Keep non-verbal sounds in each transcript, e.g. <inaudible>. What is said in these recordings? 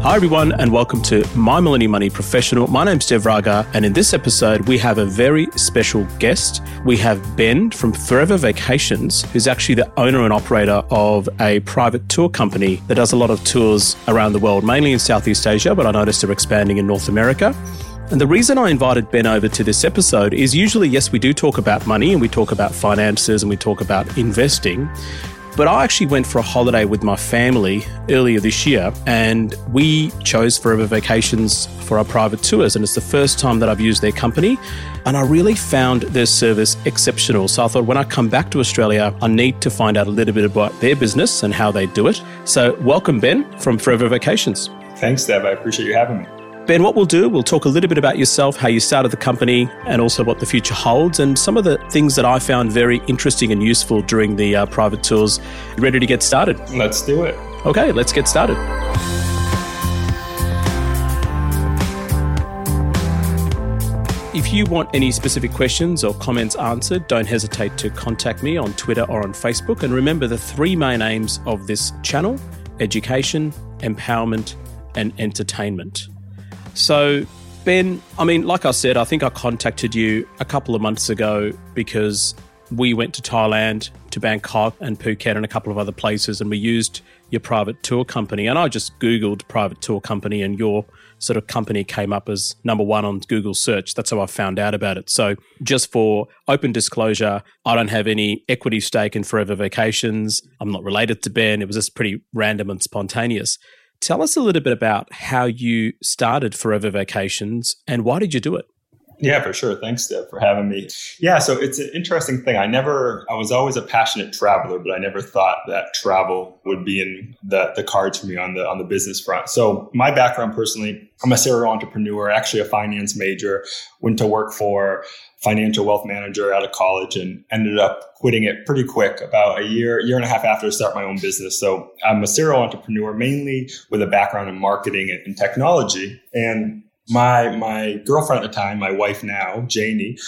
Hi, everyone, and welcome to My Millennial Money Professional. My name's Dev Raga, and in this episode, we have a very special guest. We have Ben from Forever Vacations, who's actually the owner and operator of a private tour company that does a lot of tours around the world, mainly in Southeast Asia, but I noticed they're expanding in North America. And the reason I invited Ben over to this episode is usually, yes, we do talk about money and we talk about finances and we talk about investing. But I actually went for a holiday with my family earlier this year, and we chose Forever Vacations for our private tours. And it's the first time that I've used their company, and I really found their service exceptional. So I thought when I come back to Australia, I need to find out a little bit about their business and how they do it. So, welcome, Ben, from Forever Vacations. Thanks, Dev. I appreciate you having me. Ben, what we'll do, we'll talk a little bit about yourself, how you started the company, and also what the future holds, and some of the things that I found very interesting and useful during the uh, private tours. You ready to get started? Let's do it. Okay, let's get started. If you want any specific questions or comments answered, don't hesitate to contact me on Twitter or on Facebook. And remember the three main aims of this channel education, empowerment, and entertainment. So, Ben, I mean, like I said, I think I contacted you a couple of months ago because we went to Thailand, to Bangkok and Phuket and a couple of other places, and we used your private tour company. And I just Googled private tour company, and your sort of company came up as number one on Google search. That's how I found out about it. So, just for open disclosure, I don't have any equity stake in Forever Vacations. I'm not related to Ben. It was just pretty random and spontaneous. Tell us a little bit about how you started Forever Vacations and why did you do it? Yeah, for sure. Thanks, Dev, for having me. Yeah, so it's an interesting thing. I never, I was always a passionate traveler, but I never thought that travel would be in the, the cards for me on the on the business front. So my background personally, I'm a serial entrepreneur, actually a finance major, went to work for financial wealth manager out of college and ended up quitting it pretty quick about a year year and a half after I start my own business. So I'm a serial entrepreneur mainly with a background in marketing and technology and my my girlfriend at the time, my wife now, Janie,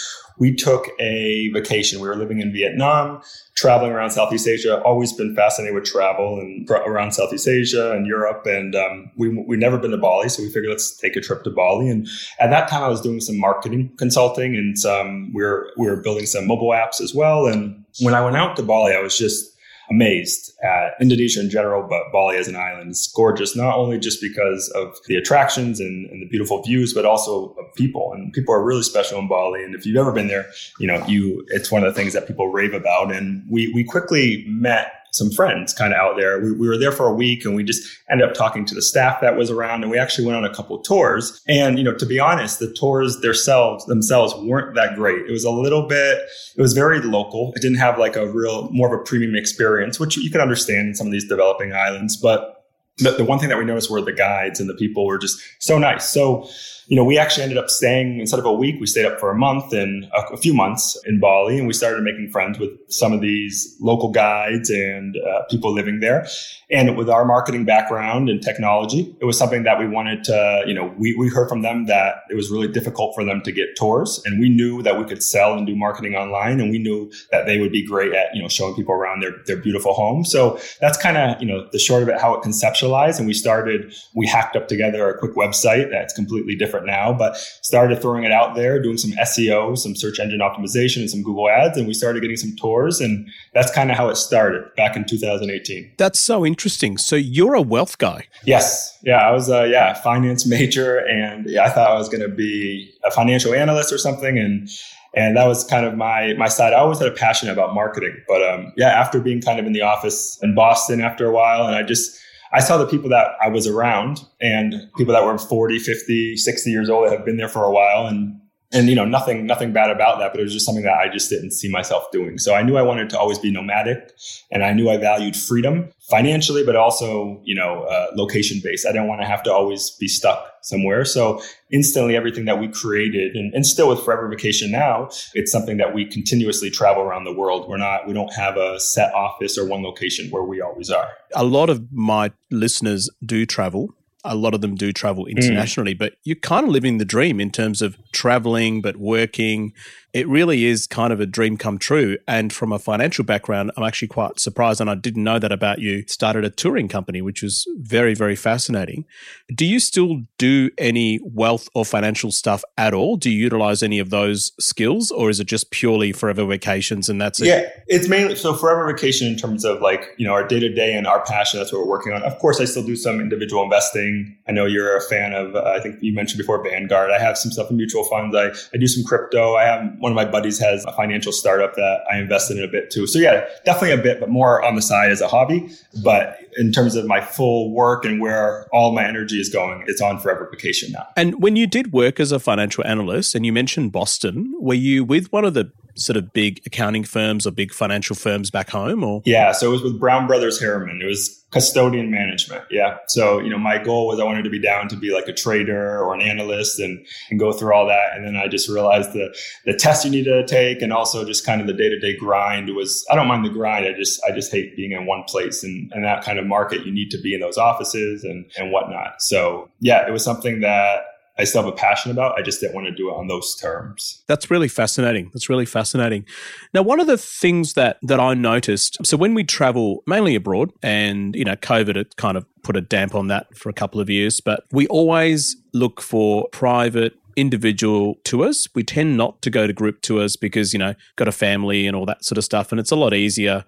we took a vacation. We were living in Vietnam, traveling around Southeast Asia. Always been fascinated with travel and around Southeast Asia and Europe. And um, we we never been to Bali, so we figured let's take a trip to Bali. And at that time, I was doing some marketing consulting, and some we were we were building some mobile apps as well. And when I went out to Bali, I was just amazed at Indonesia in general, but Bali as an island is gorgeous, not only just because of the attractions and, and, the beautiful views, but also of people. And people are really special in Bali. And if you've ever been there, you know, you it's one of the things that people rave about. And we we quickly met some friends kind of out there. We, we, were there for a week and we just ended up talking to the staff that was around and we actually went on a couple tours. And, you know, to be honest, the tours themselves, themselves weren't that great. It was a little bit, it was very local. It didn't have like a real, more of a premium experience, which you can understand in some of these developing islands. But the, the one thing that we noticed were the guides and the people were just so nice. So, you know, we actually ended up staying instead of a week, we stayed up for a month and a, a few months in Bali, and we started making friends with some of these local guides and uh, people living there. And with our marketing background and technology, it was something that we wanted to, you know, we, we heard from them that it was really difficult for them to get tours, and we knew that we could sell and do marketing online, and we knew that they would be great at, you know, showing people around their their beautiful home. So that's kind of, you know, the short of it, how it And we started, we hacked up together a quick website that's completely different different now, but started throwing it out there, doing some SEO, some search engine optimization, and some Google ads. And we started getting some tours. And that's kind of how it started back in 2018. That's so interesting. So you're a wealth guy. Yes. Yeah. I was a yeah, finance major. And yeah, I thought I was going to be a financial analyst or something. And and that was kind of my my side. I always had a passion about marketing, but um, yeah, after being kind of in the office in Boston after a while, and I just I saw the people that I was around and people that were 40, 50, 60 years old that have been there for a while and and you know nothing nothing bad about that but it was just something that i just didn't see myself doing. So i knew i wanted to always be nomadic and i knew i valued freedom financially but also you know uh, location based i didn't want to have to always be stuck somewhere. So instantly everything that we created and, and still with forever vacation now it's something that we continuously travel around the world. We're not we don't have a set office or one location where we always are. A lot of my listeners do travel a lot of them do travel hmm. internationally, mm. but you're kind of living the dream in terms of traveling, but working, it really is kind of a dream come true. And from a financial background, I'm actually quite surprised, and I didn't know that about you. Started a touring company, which was very, very fascinating. Do you still do any wealth or financial stuff at all? Do you utilize any of those skills, or is it just purely forever vacations and that's it? Yeah, it's mainly so forever vacation in terms of like, you know, our day to day and our passion. That's what we're working on. Of course, I still do some individual investing. I know you're a fan of, uh, I think you mentioned before Vanguard. I have some stuff in mutual funds. I, I do some crypto. I have one of my buddies has a financial startup that I invested in a bit too. So yeah, definitely a bit, but more on the side as a hobby. But in terms of my full work and where all my energy is going, it's on forever vacation now. And when you did work as a financial analyst and you mentioned Boston, were you with one of the sort of big accounting firms or big financial firms back home or? Yeah so it was with brown brothers harriman. It was custodian management yeah. So you know my goal was i wanted to be down to be like a trader or an analyst and and go through all that. And then i just realized the the test you need to take and also just kind of the day-to-day grind was i don't mind the grind. I just i just hate being in one place and and that kind of market. You need to be in those offices and and whatnot. So yeah it was something that I still have a passion about. I just didn't want to do it on those terms. That's really fascinating. That's really fascinating. Now, one of the things that that I noticed, so when we travel mainly abroad, and you know, COVID it kind of put a damp on that for a couple of years, but we always look for private individual tours. We tend not to go to group tours because, you know, got a family and all that sort of stuff. And it's a lot easier.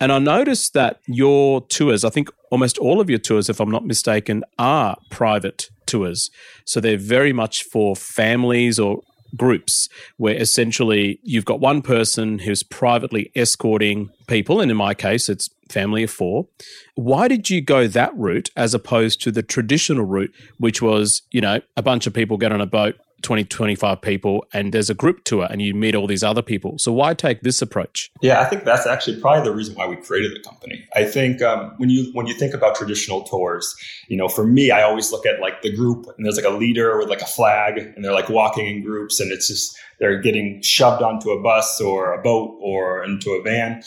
And I noticed that your tours, I think almost all of your tours, if I'm not mistaken, are private tours. So they're very much for families or groups where essentially you've got one person who's privately escorting people. And in my case, it's family of four. Why did you go that route as opposed to the traditional route, which was, you know, a bunch of people get on a boat, 20, 25 people, and there's a group tour and you meet all these other people. So why take this approach? Yeah, I think that's actually probably the reason why we created the company. I think um, when you when you think about traditional tours, you know, for me, I always look at like the group and there's like a leader with like a flag and they're like walking in groups and it's just they're getting shoved onto a bus or a boat or into a van.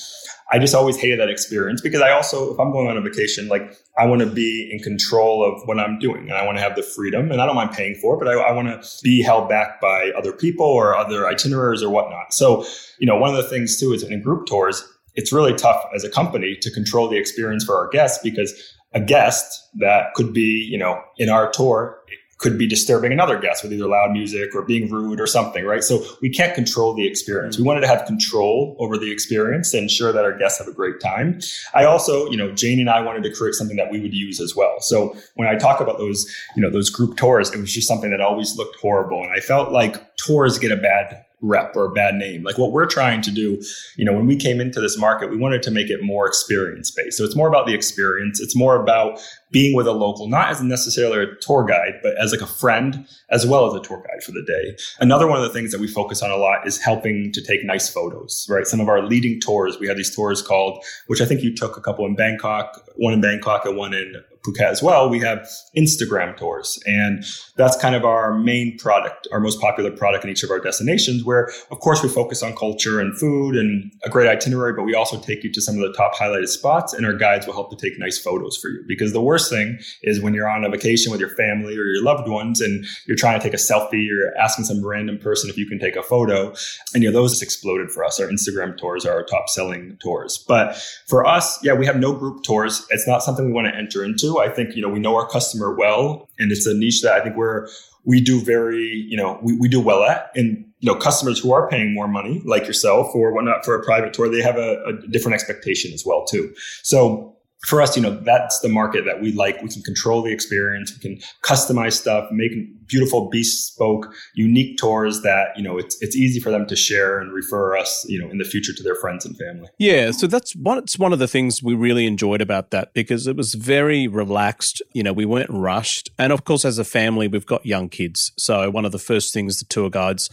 I just always hated that experience because I also, if I'm going on a vacation, like I want to be in control of what I'm doing and I want to have the freedom and I don't mind paying for it, but I, I want to be held back by other people or other itineraries or whatnot. So, you know, one of the things too is in group tours, it's really tough as a company to control the experience for our guests because a guest that could be, you know, in our tour could be disturbing another guest with either loud music or being rude or something, right? So we can't control the experience. We mm-hmm. wanted to have control over the experience and ensure that our guests have a great time. I also, you know, Jane and I wanted to create something that we would use as well. So when I talk about those, you know, those group tours, it was just something that always looked horrible. And I felt like tours get a bad rep or bad name. Like what we're trying to do, you know, when we came into this market, we wanted to make it more experience based. So it's more about the experience. It's more about being with a local, not as necessarily a tour guide, but as like a friend as well as a tour guide for the day. Another one of the things that we focus on a lot is helping to take nice photos, right? Some of our leading tours, we have these tours called, which I think you took a couple in Bangkok, one in Bangkok and one in Phuket as well. We have Instagram tours and that's kind of our main product, our most popular product in each of our destinations where of course we focus on culture and food and a great itinerary, but we also take you to some of the top highlighted spots and our guides will help to take nice photos for you because the worst thing is when you're on a vacation with your family or your loved ones and you're trying to take a selfie, you're asking some random person if you can take a photo. And, you know, those just exploded for us. Our Instagram tours are our top selling tours. But for us, yeah, we have no group tours. It's not something we want to enter into. I think, you know, we know our customer well and it's a niche that I think we're, we do very, you know, we, we do well at. And, you know, customers who are paying more money, like yourself or whatnot, for a private tour, they have a, a different expectation as well, too. So for us, you know, that's the market that we like. We can control the experience. We can customize stuff, make beautiful, bespoke, unique tours that, you know, it's, it's easy for them to share and refer us, you know, in the future to their friends and family. Yeah. So that's one, it's one of the things we really enjoyed about that because it was very relaxed. You know, we weren't rushed. And of course, as a family, we've got young kids. So one of the first things the tour guides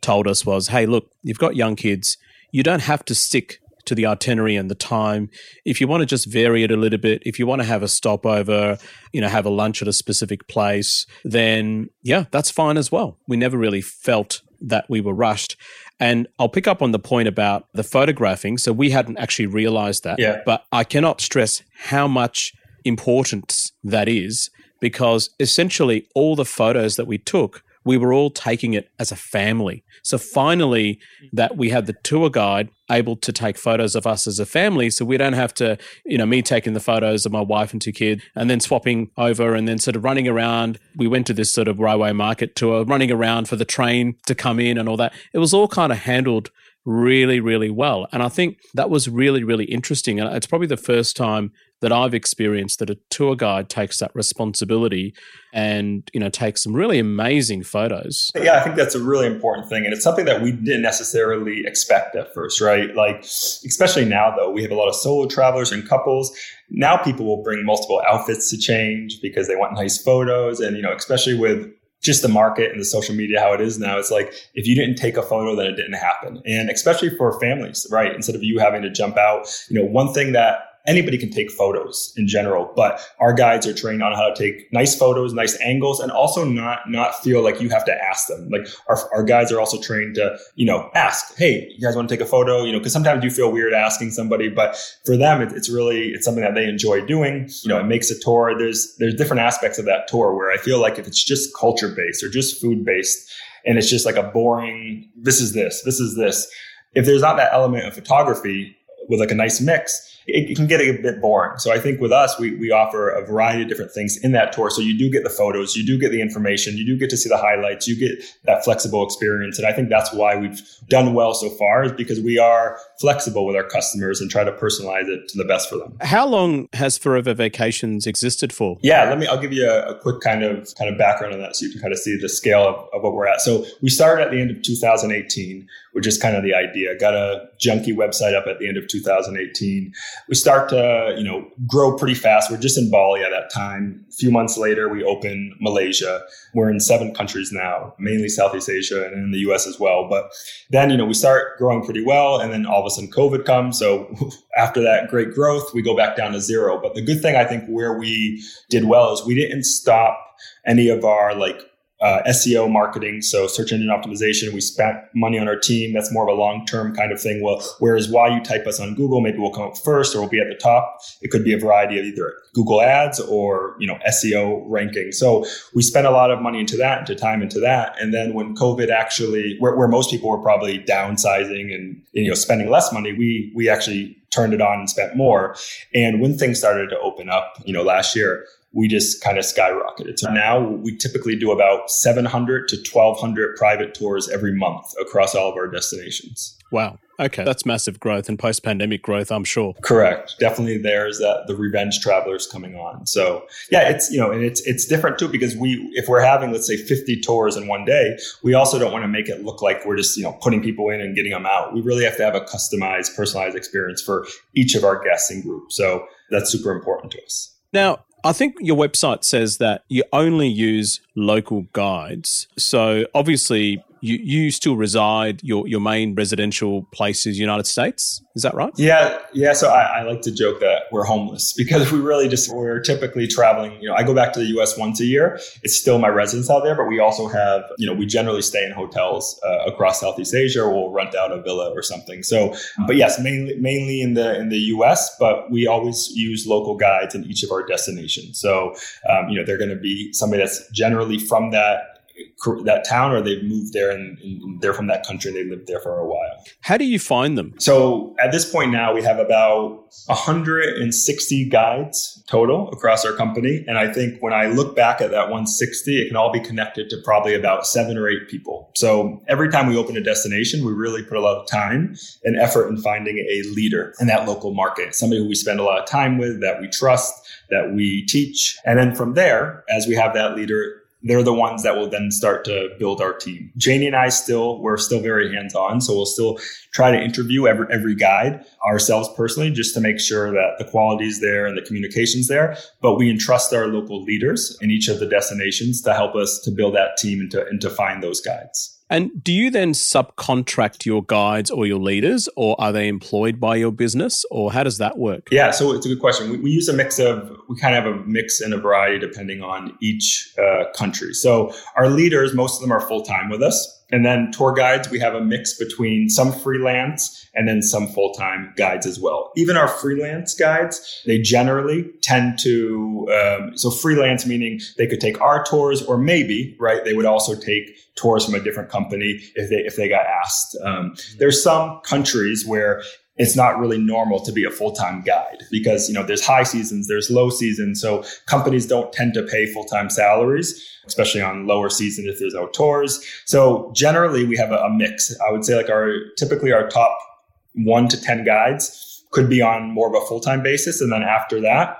told us was, hey, look, you've got young kids. You don't have to stick to the itinerary and the time. If you want to just vary it a little bit, if you want to have a stopover, you know, have a lunch at a specific place, then yeah, that's fine as well. We never really felt that we were rushed. And I'll pick up on the point about the photographing. So we hadn't actually realized that. Yeah. But I cannot stress how much importance that is because essentially all the photos that we took we were all taking it as a family. So finally, that we had the tour guide able to take photos of us as a family. So we don't have to, you know, me taking the photos of my wife and two kids and then swapping over and then sort of running around. We went to this sort of railway market tour, running around for the train to come in and all that. It was all kind of handled really, really well. And I think that was really, really interesting. And it's probably the first time that I've experienced that a tour guide takes that responsibility and you know takes some really amazing photos. Yeah, I think that's a really important thing, and it's something that we didn't necessarily expect at first, right? Like, especially now though, we have a lot of solo travelers and couples. Now people will bring multiple outfits to change because they want nice photos, and you know, especially with just the market and the social media how it is now it's like if you didn't take a photo then it didn't happen and especially for families right instead of you having to jump out you know one thing that anybody can take photos in general, but our guides are trained on how to take nice photos, nice angles, and also not not feel like you have to ask them. Like our, our guides are also trained to, you know, ask, hey, you guys want to take a photo? You know, because sometimes you feel weird asking somebody, but for them, it, it's really it's something that they enjoy doing. You know, it makes a tour. There's there's different aspects of that tour where I feel like if it's just culture based or just food based, and it's just like a boring, this is this, this is this. If there's not that element of photography with like a nice mix, it, can get a bit boring. So I think with us, we, we offer a variety of different things in that tour. So you do get the photos, you do get the information, you do get to see the highlights, you get that flexible experience. And I think that's why we've done well so far is because we are flexible with our customers and try to personalize it to the best for them. How long has Forever Vacations existed for? Yeah, let me, I'll give you a, a quick kind of, kind of background on that so you can kind of see the scale of, of what we're at. So we started at the end of 2018 which is kind of the idea. Got a junky website up at the end of 2018. We start to, you know, grow pretty fast. We're just in Bali at that time. A few months later, we open Malaysia. We're in seven countries now, mainly Southeast Asia and in the US as well. But then, you know, we start growing pretty well. And then all of a sudden COVID comes. So <laughs> after that great growth, we go back down to zero. But the good thing I think where we did well is we didn't stop any of our like uh, SEO marketing, so search engine optimization. We spent money on our team. That's more of a long term kind of thing. Well, whereas why you type us on Google, maybe we'll come up first or we'll be at the top. It could be a variety of either Google Ads or you know SEO ranking. So we spent a lot of money into that, into time into that. And then when COVID actually, where, where most people were probably downsizing and you know spending less money, we we actually turned it on and spent more. And when things started to open up, you know, last year, we just kind of skyrocketed. So now we typically do about 700 to 1200 private tours every month across all of our destinations. Wow. Okay. That's massive growth and post pandemic growth, I'm sure. Correct. Definitely there's that the revenge travelers coming on. So yeah, it's you know, and it's it's different too because we if we're having let's say 50 tours in one day, we also don't want to make it look like we're just, you know, putting people in and getting them out. We really have to have a customized, personalized experience for each of our guests and group. So that's super important to us. Now, I think your website says that you only use local guides. So obviously, you, you still reside your your main residential place is United States. Is that right? Yeah, yeah. So I, I, like to joke that we're homeless <laughs> because we really just we're typically traveling. You know, I go back to the U.S. once a year. It's still my residence out there, but we also have you know we generally stay in hotels uh, across Southeast Asia. or We'll rent out a villa or something. So, but yes, mainly mainly in the in the U.S. But we always use local guides in each of our destinations. So um, you know they're going to be somebody that's generally from that that town or they've moved there and, and, they're from that country they lived there for a while. How do you find them? So at this point now, we have about 160 guides total across our company. And I think when I look back at that 160, it can all be connected to probably about seven or eight people. So every time we open a destination, we really put a lot of time and effort in finding a leader in that local market, somebody who we spend a lot of time with, that we trust, that we teach. And then from there, as we have that leader, they're the ones that will then start to build our team. Janie and I still, we're still very hands on. So we'll still try to interview every, every guide ourselves personally just to make sure that the quality is there and the communication's there. But we entrust our local leaders in each of the destinations to help us to build that team and to, and to find those guides. And do you then subcontract your guides or your leaders, or are they employed by your business, or how does that work? Yeah, so it's a good question. We, we use a mix of, we kind of have a mix and a variety depending on each uh, country. So our leaders, most of them are full time with us. And then tour guides, we have a mix between some freelance and then some full time guides as well. Even our freelance guides, they generally tend to, um, so freelance meaning they could take our tours or maybe, right, they would also take tours from a different company if they, if they got asked. Um, there's some countries where it's not really normal to be a full-time guide because you know there's high seasons there's low seasons so companies don't tend to pay full-time salaries especially on lower season if there's no tours so generally we have a, a mix i would say like our typically our top one to ten guides could be on more of a full-time basis and then after that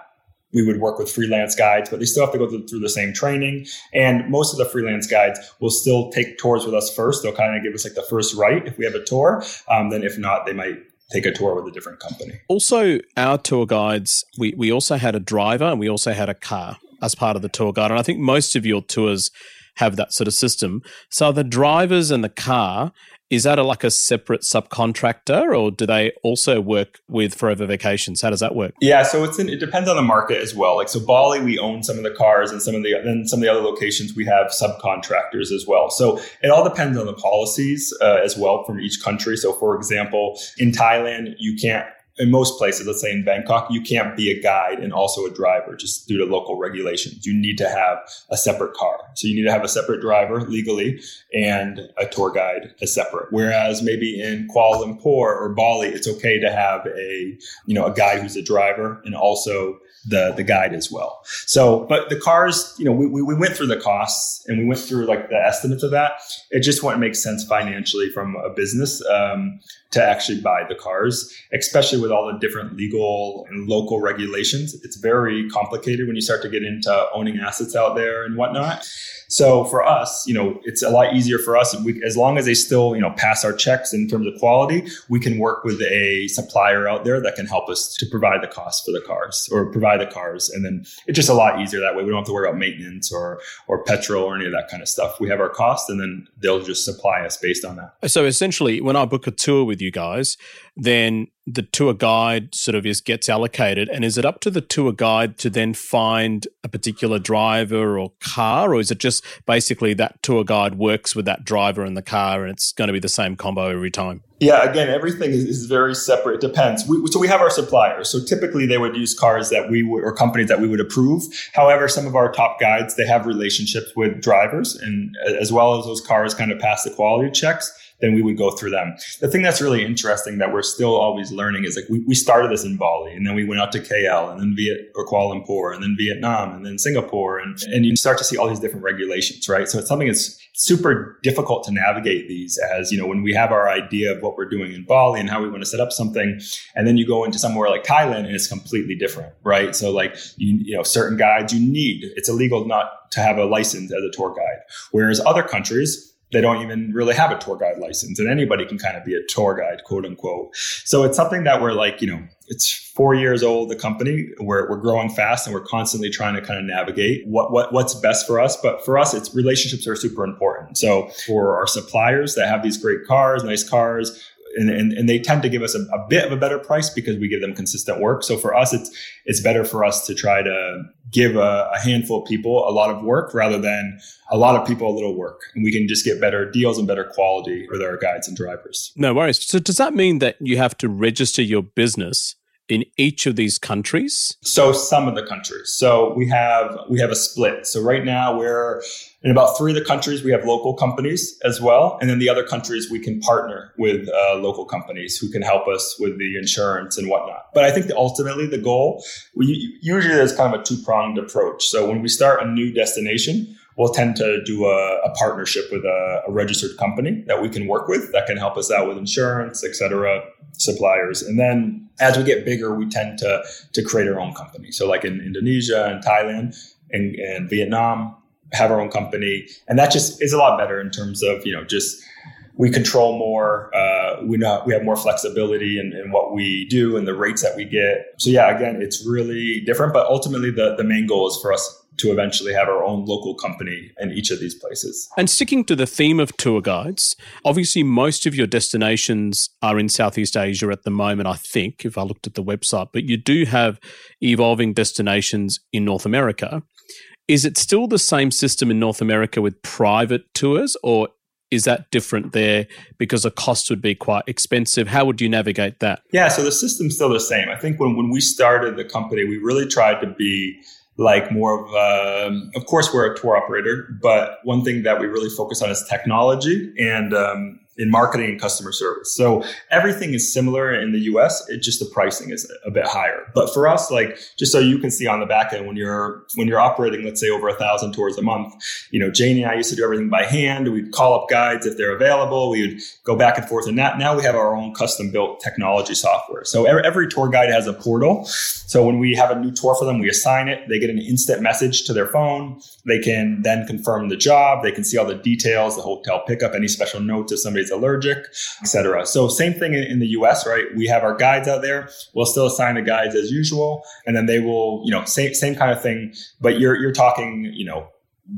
we would work with freelance guides, but they still have to go through the same training. And most of the freelance guides will still take tours with us first. They'll kind of give us like the first right if we have a tour. Um, then if not, they might take a tour with a different company. Also, our tour guides, we, we also had a driver and we also had a car as part of the tour guide. And I think most of your tours have that sort of system. So the drivers and the car is that a, like a separate subcontractor or do they also work with forever vacations? How does that work? Yeah so it's it depends on the market as well. Like so bali we own some of the cars and some of the then some of the other locations we have subcontractors as well. So it all depends on the policies uh, as well from each country. So for example in thailand you can't in most places, let's say in Bangkok, you can't be a guide and also a driver just due to local regulations. You need to have a separate car. So you need to have a separate driver legally and a tour guide as separate. Whereas maybe in Kuala Lumpur or Bali, it's okay to have a, you know, a guide who's a driver and also the the guide as well. So, but the cars, you know, we, we went through the costs and we went through like the estimates of that. It just wouldn't make sense financially from a business um, to actually buy the cars, especially with all the different legal and local regulations. It's very complicated when you start to get into owning assets out there and whatnot. So for us, you know, it's a lot easier for us. We, as long as they still, you know, pass our checks in terms of quality, we can work with a supplier out there that can help us to provide the cost for the cars or provide the cars. And then it's just a lot easier that way. We don't have to worry about maintenance or, or petrol or any of that kind of stuff. We have our cost and then they'll just supply us based on that. So essentially, when I book a tour with you guys, then the tour guide sort of is gets allocated and is it up to the tour guide to then find a particular driver or car or is it just basically that tour guide works with that driver and the car and it's going to be the same combo every time? Yeah again everything is, is very separate. It depends. We, so we have our suppliers. So typically they would use cars that we would or companies that we would approve. However some of our top guides they have relationships with drivers and as well as those cars kind of pass the quality checks then we would go through them. The thing that's really interesting that we're still always learning is like we, we started this in Bali and then we went out to KL and then Viet or Kuala Lumpur and then Vietnam and then Singapore and, and you start to see all these different regulations, right? So it's something that's super difficult to navigate these as, you know, when we have our idea of what we're doing in Bali and how we want to set up something, and then you go into somewhere like Thailand and it's completely different, right? So like you, you know, certain guides you need, it's illegal not to have a license as a tour guide. Whereas other countries, they don't even really have a tour guide license and anybody can kind of be a tour guide quote unquote. So it's something that we're like you know it's four years old the company. We're, we're growing fast and we're constantly trying to kind of navigate what, what what's best for us. But for us it's relationships are super important. So for our suppliers that have these great cars nice cars and, and, and, they tend to give us a, a, bit of a better price because we give them consistent work. So for us, it's it's better for us to try to give a, a, handful of people a lot of work rather than a lot of people a little work. And we can just get better deals and better quality with our guides and drivers. No worries. So does that mean that you have to register your business in each of these countries? So some of the countries. So we have we have a split. So right now we're in about three of the countries we have local companies as well, and then the other countries we can partner with uh, local companies who can help us with the insurance and whatnot. But I think ultimately the goal we usually there's kind of a two pronged approach. So when we start a new destination, we'll tend to do a, a partnership with a, a, registered company that we can work with that can help us out with insurance, et cetera, suppliers. And then as we get bigger, we tend to, to create our own company. So like in Indonesia and Thailand and, and Vietnam, have our own company. And that just is a lot better in terms of, you know, just we control more. Uh, we know we have more flexibility in, in, what we do and the rates that we get. So yeah, again, it's really different. But ultimately, the the main goal is for us to eventually have our own local company in each of these places. And sticking to the theme of tour guides, obviously most of your destinations are in Southeast Asia at the moment, I think, if I looked at the website, but you do have evolving destinations in North America. Is it still the same system in North America with private tours, or is that different there because the cost would be quite expensive? How would you navigate that? Yeah, so the system's still the same. I think when, when we started the company, we really tried to be like more of um, of course we're a tour operator but one thing that we really focus on is technology and um, in marketing and customer service. So everything is similar in the US. It just the pricing is a bit higher. But for us, like just so you can see on the back end when you're when you're operating, let's say over a thousand tours a month, you know, Janie and I used to do everything by hand. We'd call up guides if they're available. We would go back and forth. And that now we have our own custom built technology software. So every, every tour guide has a portal. So when we have a new tour for them, we assign it. They get an instant message to their phone. They can then confirm the job. They can see all the details, the hotel pickup, any special notes if somebody's allergic, etc. So same thing in, in, the US, right? We have our guides out there. We'll still assign the guides as usual, and then they will, you know, same same kind of thing. But you're you're talking, you know,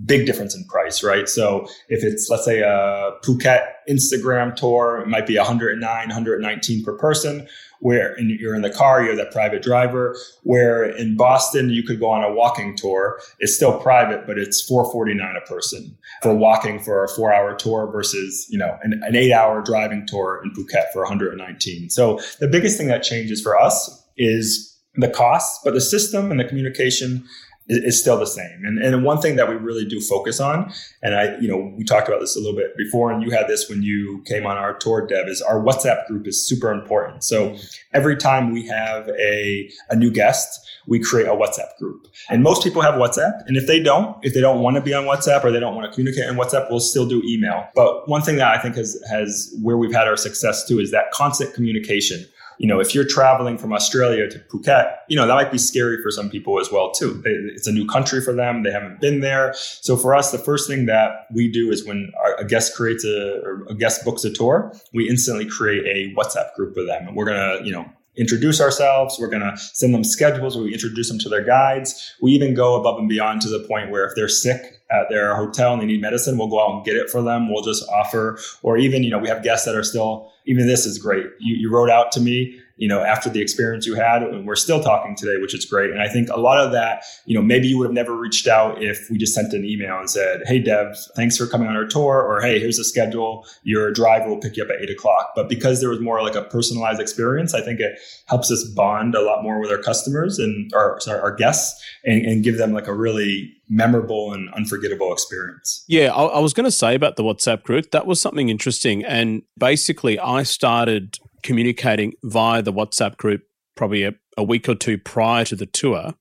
big difference in price, right? So if it's let's say a Phuket Instagram tour, it might be 109, 119 per person where in, you're in the car, you're that private driver. Where in Boston, you could go on a walking tour. It's still private, but it's 449 a person for walking for a four hour tour versus, you know, an, an eight hour driving tour in Phuket for 119. So the biggest thing that changes for us is the cost, but the system and the communication is still the same. And, and one thing that we really do focus on, and I, you know, we talked about this a little bit before, and you had this when you came on our tour, Dev, is our WhatsApp group is super important. So every time we have a, a new guest, we create a WhatsApp group. And most people have WhatsApp. And if they don't, if they don't want to be on WhatsApp or they don't want to communicate on WhatsApp, we'll still do email. But one thing that I think has, has where we've had our success too is that constant communication you know, if you're traveling from Australia to Phuket, you know, that might be scary for some people as well, too. It's a new country for them. They haven't been there. So for us, the first thing that we do is when a guest creates a, or a guest books a tour, we instantly create a WhatsApp group with them. And we're going to, you know, introduce ourselves. We're going to send them schedules we introduce them to their guides. We even go above and beyond to the point where if they're sick at their hotel and they need medicine, we'll go out and get it for them. We'll just offer, or even, you know, we have guests that are still even this is great. You, you wrote out to me, you know, after the experience you had, and we're still talking today, which is great. And I think a lot of that, you know, maybe you would have never reached out if we just sent an email and said, Hey, Dev, thanks for coming on our tour, or Hey, here's a schedule. Your driver will pick you up at eight o'clock. But because there was more like a personalized experience, I think it helps us bond a lot more with our customers and our, sorry, our guests and, and give them like a really memorable and unforgettable experience. Yeah, I, I was going to say about the WhatsApp group, that was something interesting. And basically, I started communicating via the WhatsApp group probably a, a week or two prior to the tour.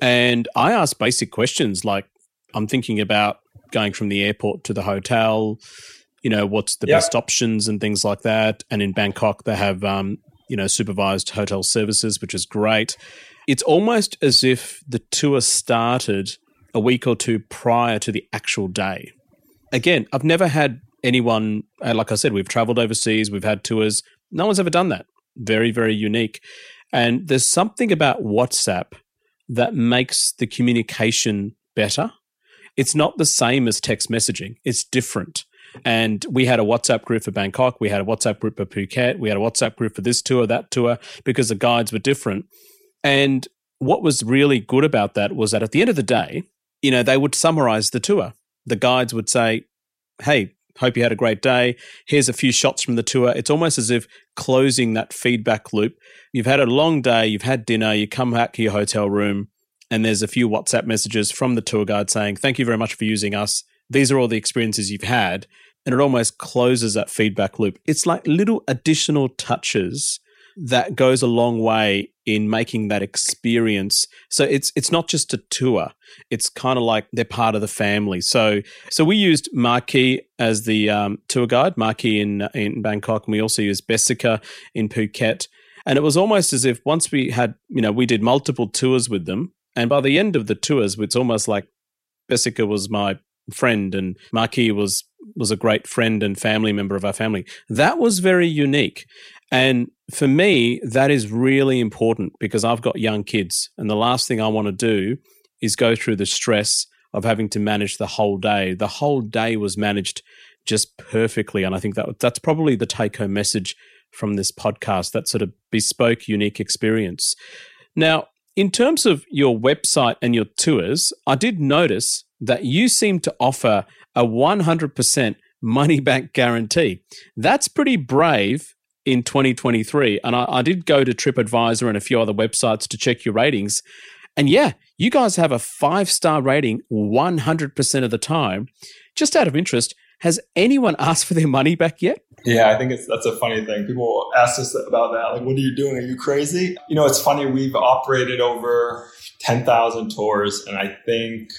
And I asked basic questions like, I'm thinking about going from the airport to the hotel, you know, what's the yep. best options and things like that. And in Bangkok, they have, um, you know, supervised hotel services, which is great. It's almost as if the tour started a week or two prior to the actual day. Again, I've never had anyone, uh, like I said, we've traveled overseas, we've had tours. No one's ever done that. Very, very unique. And there's something about WhatsApp that makes the communication better. It's not the same as text messaging, it's different. And we had a WhatsApp group for Bangkok, we had a WhatsApp group for Phuket, we had a WhatsApp group for this tour, that tour, because the guides were different. And what was really good about that was that at the end of the day, you know, they would summarize the tour. The guides would say, hey, hope you had a great day. Here's a few shots from the tour. It's almost as if closing that feedback loop. You've had a long day, you've had dinner, you come back to your hotel room, and there's a few WhatsApp messages from the tour guide saying, Thank you very much for using us. These are all the experiences you've had. And it almost closes that feedback loop. It's like little additional touches that goes a long way in making that experience. So it's it's not just a tour; it's kind of like they're part of the family. So so we used Marquis as the um, tour guide, Marquis in in Bangkok, and we also used Bessica in Phuket. And it was almost as if once we had, you know, we did multiple tours with them, and by the end of the tours, it's almost like Bessica was my friend and Marquis was was a great friend and family member of our family. That was very unique. And for me, that is really important because I've got young kids. And the last thing I want to do is go through the stress of having to manage the whole day. The whole day was managed just perfectly. And I think that that's probably the take home message from this podcast that sort of bespoke, unique experience. Now, in terms of your website and your tours, I did notice that you seem to offer a 100% money back guarantee. That's pretty brave in 2023. And I, I, did go to TripAdvisor and a few other websites to check your ratings. And yeah, you guys have a five star rating 100% of the time. Just out of interest, has anyone <laughs> asked for their money back yet? Yeah, I think it's that's a funny thing. People ask us about that. Like, what are you doing? Are you crazy? You know, it's funny. We've operated over 10,000 tours, and I think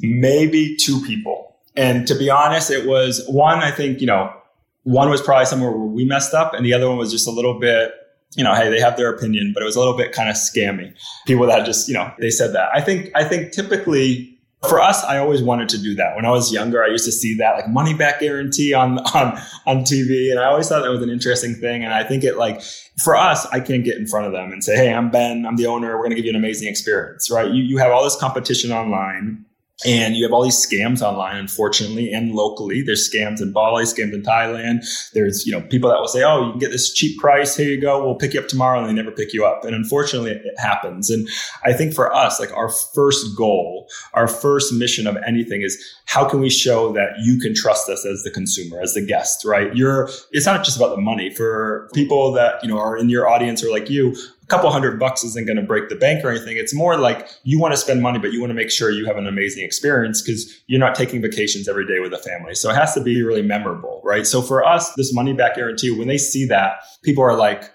maybe two people. And to be honest, it was one, I think, you know, one was probably somewhere where we messed up, and the other one was just a little bit, you know, hey, they have their opinion, but it was a little bit kind of scammy. People that just, you know, they said that. I think, I think typically for us, I always wanted to do that. When I was younger, I used to see that like money back guarantee on <laughs> on on TV, and I always thought that was an interesting thing. And I think it like for us, I can't get in front of them and say, "Hey, I'm Ben. I'm the owner. We're going to give you an amazing experience." Right? You you have all this competition online. And you have all these scams online, unfortunately, and locally. There's scams in Bali, scams in Thailand. There's, you know, people that will say, oh, you can get this cheap price. Here you go. We'll pick you up tomorrow. And they never pick you up. And unfortunately, it happens. And I think for us, like our first goal, our first mission of anything is how can we show that you can trust us as the consumer, as the guest, right? You're, it's not just about the money for people that, you know, are in your audience or like you, couple hundred bucks isn't going to break the bank or anything. It's more like you want to spend money, but you want to make sure you have an amazing experience because you're not taking vacations every day with a family. So it has to be really memorable, right? So for us, this money back guarantee, when they see that, people are like,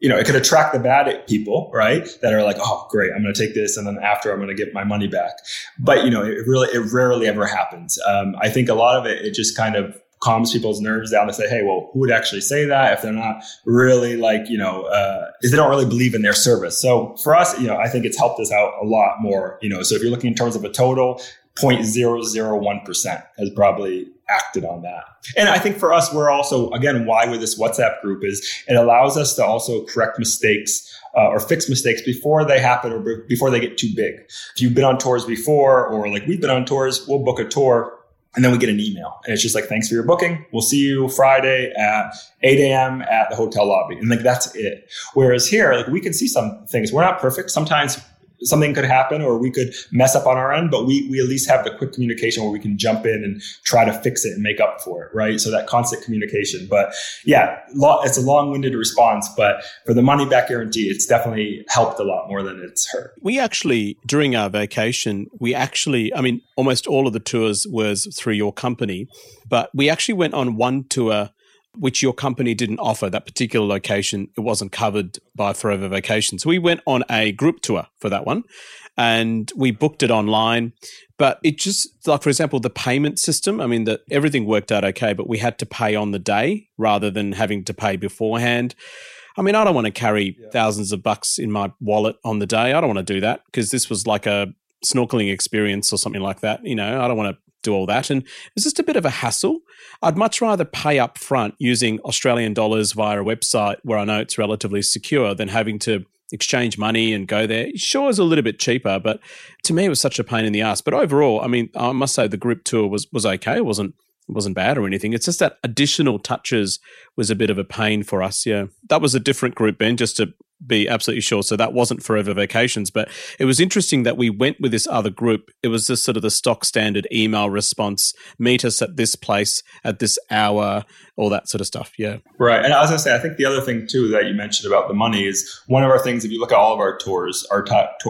you know, it could attract the bad people, right? That are like, oh, great, I'm going to take this, and then after I'm going to get my money back. But you know, it really, it rarely ever happens. Um, I think a lot of it, it just kind of calms people's nerves down to say, hey, well, who would actually say that if they're not really like, you know, uh, if they don't really believe in their service. So for us, you know, I think it's helped us out a lot more, you know, so if you're looking in terms of a total, 0.001% has probably acted on that. And I think for us, we're also, again, why with this WhatsApp group is it allows us to also correct mistakes uh, or fix mistakes before they happen or b- before they get too big. If you've been on tours before, or like we've been on tours, we'll book a tour and then we get an email and it's just like, thanks for your booking. We'll see you Friday at 8 a.m. at the hotel lobby. And like, that's it. Whereas here, like we can see some things. We're not perfect. Sometimes something could happen or we could mess up on our end, but we, we at least have the quick communication where we can jump in and try to fix it and make up for it, right? So that constant communication. But yeah, it's a long winded response, but for the money back guarantee, it's definitely helped a lot more than it's hurt. We actually, during our vacation, we actually, I mean, almost all of the tours was through your company, but we actually went on one tour which your company didn't offer that particular location. It wasn't covered by Forever Vacation. So we went on a group tour for that one and we booked it online. But it just like, for example, the payment system. I mean, that everything worked out okay, but we had to pay on the day rather than having to pay beforehand. I mean, I don't want to carry yeah. thousands of bucks in my wallet on the day. I don't want to do that because this was like a snorkeling experience or something like that. You know, I don't want to do all that. And it's just a bit of a hassle. I'd much rather pay up front using Australian dollars via a website where I know it's relatively secure than having to exchange money and go there. Sure, is a little bit cheaper, but to me, it was such a pain in the ass. But overall, I mean, I must say the group tour was was okay. It wasn't it wasn't bad or anything. It's just that additional touches was a bit of a pain for us. Yeah, that was a different group, Ben. Just to be absolutely sure. So that wasn't Forever Vacations, but it was interesting that we went with this other group. It was just sort of the stock standard email response: meet us at this place at this hour, all that sort of stuff. Yeah, right. And as I say, I think the other thing too that you mentioned about the money is one of our things. If you look at all of our tours, our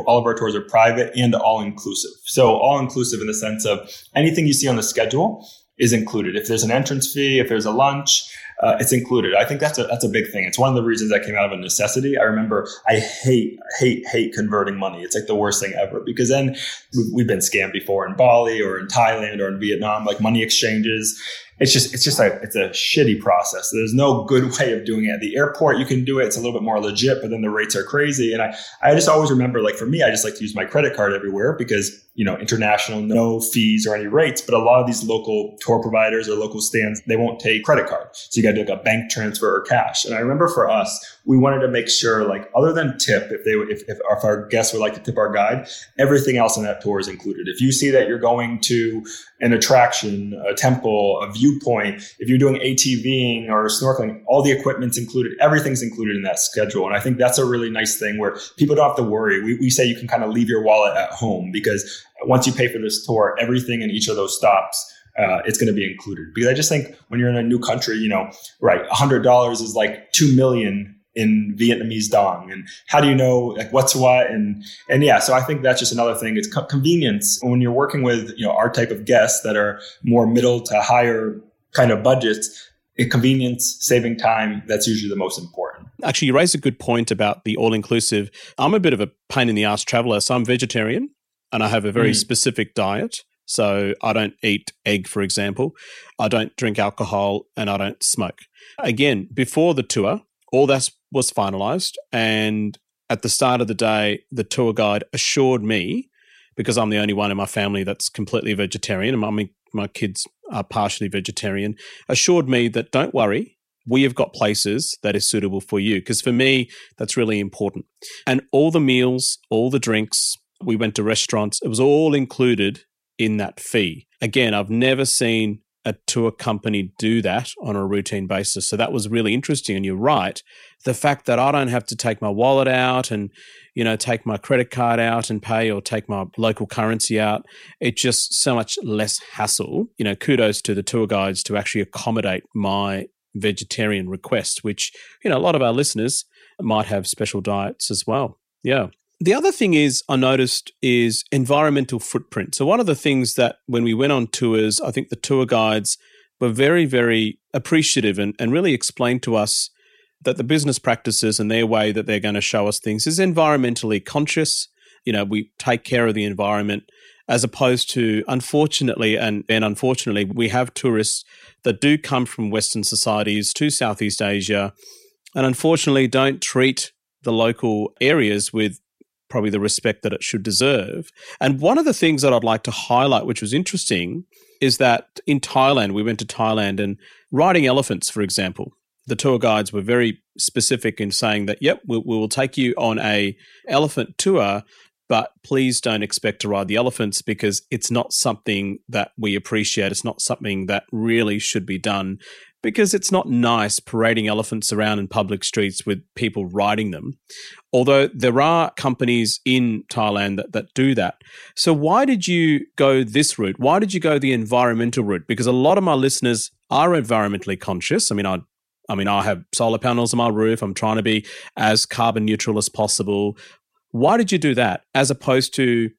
all of our tours are private and all inclusive. So all inclusive in the sense of anything you see on the schedule is included. If there's an entrance fee, if there's a lunch, uh, it's included. I think that's a that's a big thing. It's one of the reasons that came out of a necessity. I remember I hate hate hate converting money. It's like the worst thing ever because then we've, we've been scammed before in Bali or in Thailand or in Vietnam, like money exchanges it's just it's just a it's a shitty process. There's no good way of doing it. At the airport, you can do it. It's a little bit more legit, but then the rates are crazy. And I I just always remember like for me, I just like to use my credit card everywhere because you know international no fees or any rates. But a lot of these local tour providers or local stands they won't take credit card, so you got to do like a bank transfer or cash. And I remember for us, we wanted to make sure like other than tip, if they if if, our guests would like to tip our guide, everything else in that tour is included. If you see that you're going to an attraction, a temple, a viewpoint, if you're doing ATVing or snorkeling, all the equipment's included. Everything's included in that schedule. And I think that's a really nice thing where people don't have to worry. We, we say you can kind of leave your wallet at home because once you pay for this tour, everything in each of those stops uh, it's going to be included. Because I just think when you're in a new country, you know, right, hundred dollars is like two million in Vietnamese dong and how do you know like what's what and and yeah so I think that's just another thing it's co- convenience when you're working with you know our type of guests that are more middle to higher kind of budgets It convenience saving time that's usually the most important actually you raised a good point about the all-inclusive I'm a bit of a pain in the ass traveler so I'm vegetarian and I have a very mm. specific diet so I don't eat egg, for example. I don't drink alcohol and I don't smoke. Again, before the tour, all that was finalized. And at the start of the day, the tour guide assured me, because I'm the only one in my family that's completely vegetarian, and my, my kids are partially vegetarian, assured me that don't worry, we have got places that is suitable for you. Because for me, that's really important. And all the meals, all the drinks, we went to restaurants, it was all included in that fee. Again, I've never seen a tour company do that on a routine basis. So that was really interesting. And you're right. The fact that I don't have to take my wallet out and, you know, take my credit card out and pay or take my local currency out, it's just so much less hassle. You know, kudos to the tour guides to actually accommodate my vegetarian request, which, you know, a lot of our listeners might have special diets as well. Yeah. The other thing is I noticed is environmental footprint. So one of the things that when we went on tours, I think the tour guides were very, very appreciative and, and really explained to us that the business practices and their way that they're going to show us things is environmentally conscious. You know, we take care of the environment as opposed to unfortunately and, and unfortunately we have tourists that do come from Western societies to Southeast Asia and unfortunately don't treat the local areas with probably the respect that it should deserve. And one of the things that I'd like to highlight, which was interesting, is that in Thailand, we went to Thailand and riding elephants, for example, the tour guides were very specific in saying that, yep, we, we will take you on a elephant tour, but please don't expect to ride the elephants because it's not something that we appreciate. It's not something that really should be done because it's not nice parading elephants around in public streets with people riding them. Although there are companies in Thailand that, that do that. So, why did you go this route? Why did you go the environmental route? Because a lot of my listeners are environmentally conscious. I mean, I I mean, I have solar panels on my roof. I'm trying to be as carbon neutral as possible. Why did you do that as opposed to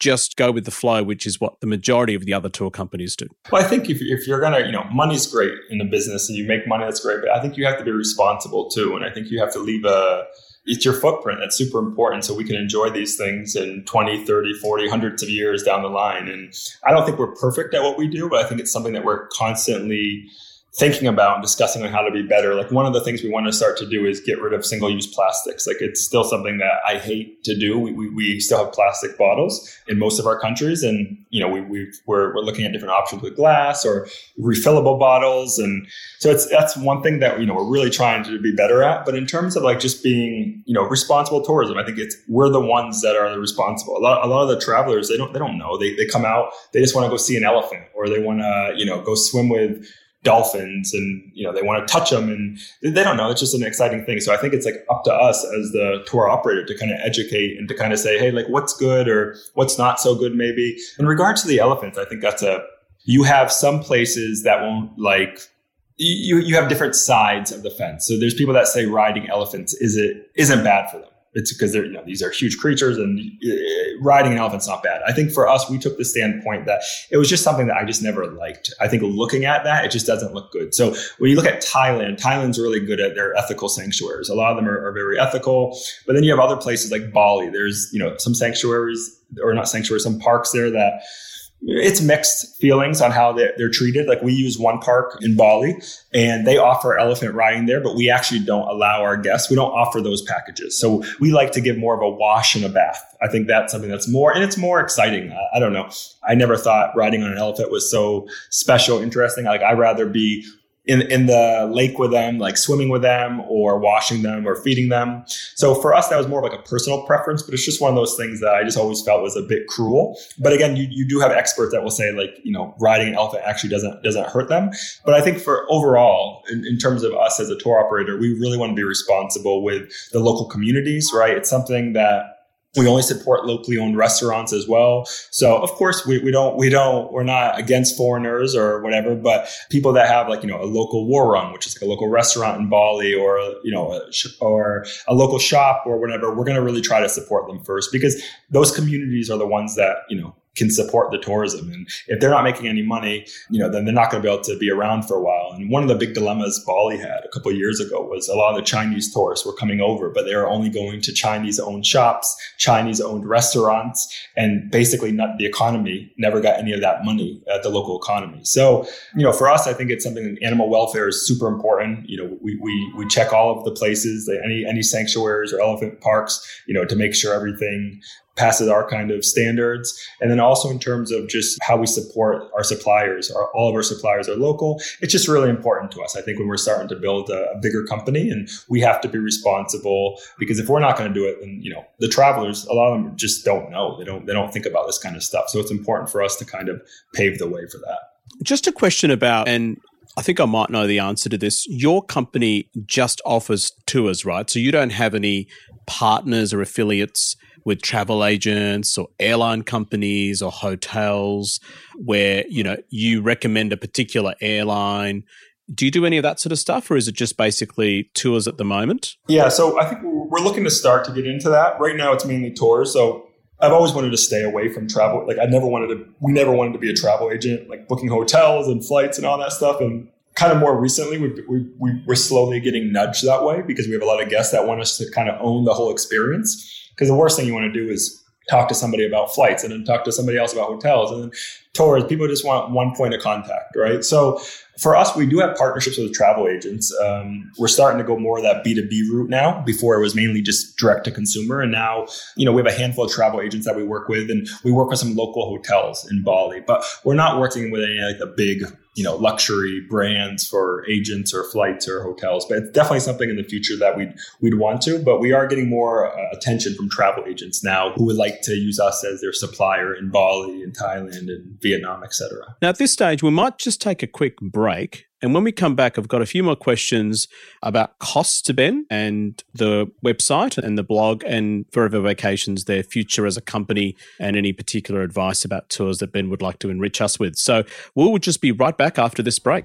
just go with the flow, which is what the majority of the other tour companies do? Well, I think if, if you're going to, you know, money's great in the business and you make money, that's great. But I think you have to be responsible too. And I think you have to leave a, it's your footprint that's super important so we can enjoy these things in 20 30 40 hundreds of years down the line and i don't think we're perfect at what we do but i think it's something that we're constantly thinking about and discussing on how to be better. Like one of the things we want to start to do is get rid of single use plastics. Like it's still something that I hate to do. We, we, we still have plastic bottles in most of our countries. And, you know, we, we we're, we're looking at different options with glass or refillable bottles. And so it's, that's one thing that, you know, we're really trying to be better at. But in terms of like just being, you know, responsible tourism, I think it's, we're the ones that are the responsible. A lot, a lot of the travelers, they don't, they don't know. They, they come out, they just want to go see an elephant or they want to, you know, go swim with, dolphins and you know they want to touch them and they don't know it's just an exciting thing. So i think it's like up to us as the tour operator to kind of educate and to kind of say hey like what's good or what's not so good maybe? In regards to the elephants i think that's a you have some places that won't like you you have different sides of the fence. So there's people that say riding elephants is it isn't bad for them it's because they're you know these are huge creatures and uh, riding an elephant's not bad. I think for us, we took the standpoint that it was just something that I just never liked. I think looking at that, it just doesn't look good. So when you look at Thailand, Thailand's really good at their ethical sanctuaries. A lot of them are, are very ethical, but then you have other places like Bali. There's you know some sanctuaries or not sanctuaries, some parks there that it's mixed feelings on how they're, they're, treated. Like we use one park in Bali and they offer elephant riding there, but we actually don't allow our guests. We don't offer those packages. So we like to give more of a wash and a bath. I think that's something that's more, and it's more exciting. I, I don't know. I never thought riding on an elephant was so special, interesting. Like I'd rather be in, in the lake with them, like swimming with them or washing them or feeding them. So for us, that was more of like a personal preference, but it's just one of those things that I just always felt was a bit cruel. But again, you, you do have experts that will say like, you know, riding an elephant actually doesn't, doesn't hurt them. But I think for overall, in, in terms of us as a tour operator, we really want to be responsible with the local communities, right? It's something that we only support locally owned restaurants as well. So of course we, we don't, we don't, we're not against foreigners or whatever, but people that have like, you know, a local war Warung, which is like a local restaurant in Bali or, you know, a or a local shop or whatever, we're going to really try to support them first because those communities are the ones that, you know, can support the tourism. And if they're not making any money, you know, then they're not going to be able to be around for a while. And one of the big dilemmas Bali had a couple years ago was a lot of the Chinese tourists were coming over, but they were only going to Chinese owned shops, Chinese owned restaurants, and basically not the economy never got any of that money at the local economy. So, you know, for us, I think it's something animal welfare is super important. You know, we, we, we check all of the places, any, any sanctuaries or elephant parks, you know, to make sure everything passes our kind of standards. And then also in terms of just how we support our suppliers, our, all of our suppliers are local. It's just really important to us. I think when we're starting to build a, a bigger company and we have to be responsible because if we're not going to do it, then, you know, the travelers, a lot of them just don't know. They don't, they don't think about this kind of stuff. So it's important for us to kind of pave the way for that. Just a question about, and I think I might know the answer to this. Your company just offers tours, right? So you don't have any partners or affiliates with travel agents or airline companies or hotels where you know you recommend a particular airline do you do any of that sort of stuff or is it just basically tours at the moment yeah so i think we're looking to start to get into that right now it's mainly tours so I've always wanted to stay away from travel. Like I never wanted to, we never wanted to be a travel agent, like booking hotels and flights and all that stuff. And kind of more recently, we, we, we, we're slowly getting nudged that way because we have a lot of guests that want us to kind of own the whole experience. Because the worst thing you want to do is talk to somebody about flights and then talk to somebody else about hotels and then tours. People just want one point of contact, right? So for us, we do have partnerships with travel agents. Um, we're starting to go more of that B2B route now. Before it was mainly just direct to consumer. And now, you know, we have a handful of travel agents that we work with and we work with some local hotels in Bali, but we're not working with any like the big you know luxury brands for agents or flights or hotels but it's definitely something in the future that we'd we'd want to but we are getting more uh, attention from travel agents now who would like to use us as their supplier in Bali and Thailand and Vietnam etc now at this stage we might just take a quick break and when we come back, I've got a few more questions about costs to Ben and the website and the blog and Forever Vacations, their future as a company, and any particular advice about tours that Ben would like to enrich us with. So we'll just be right back after this break.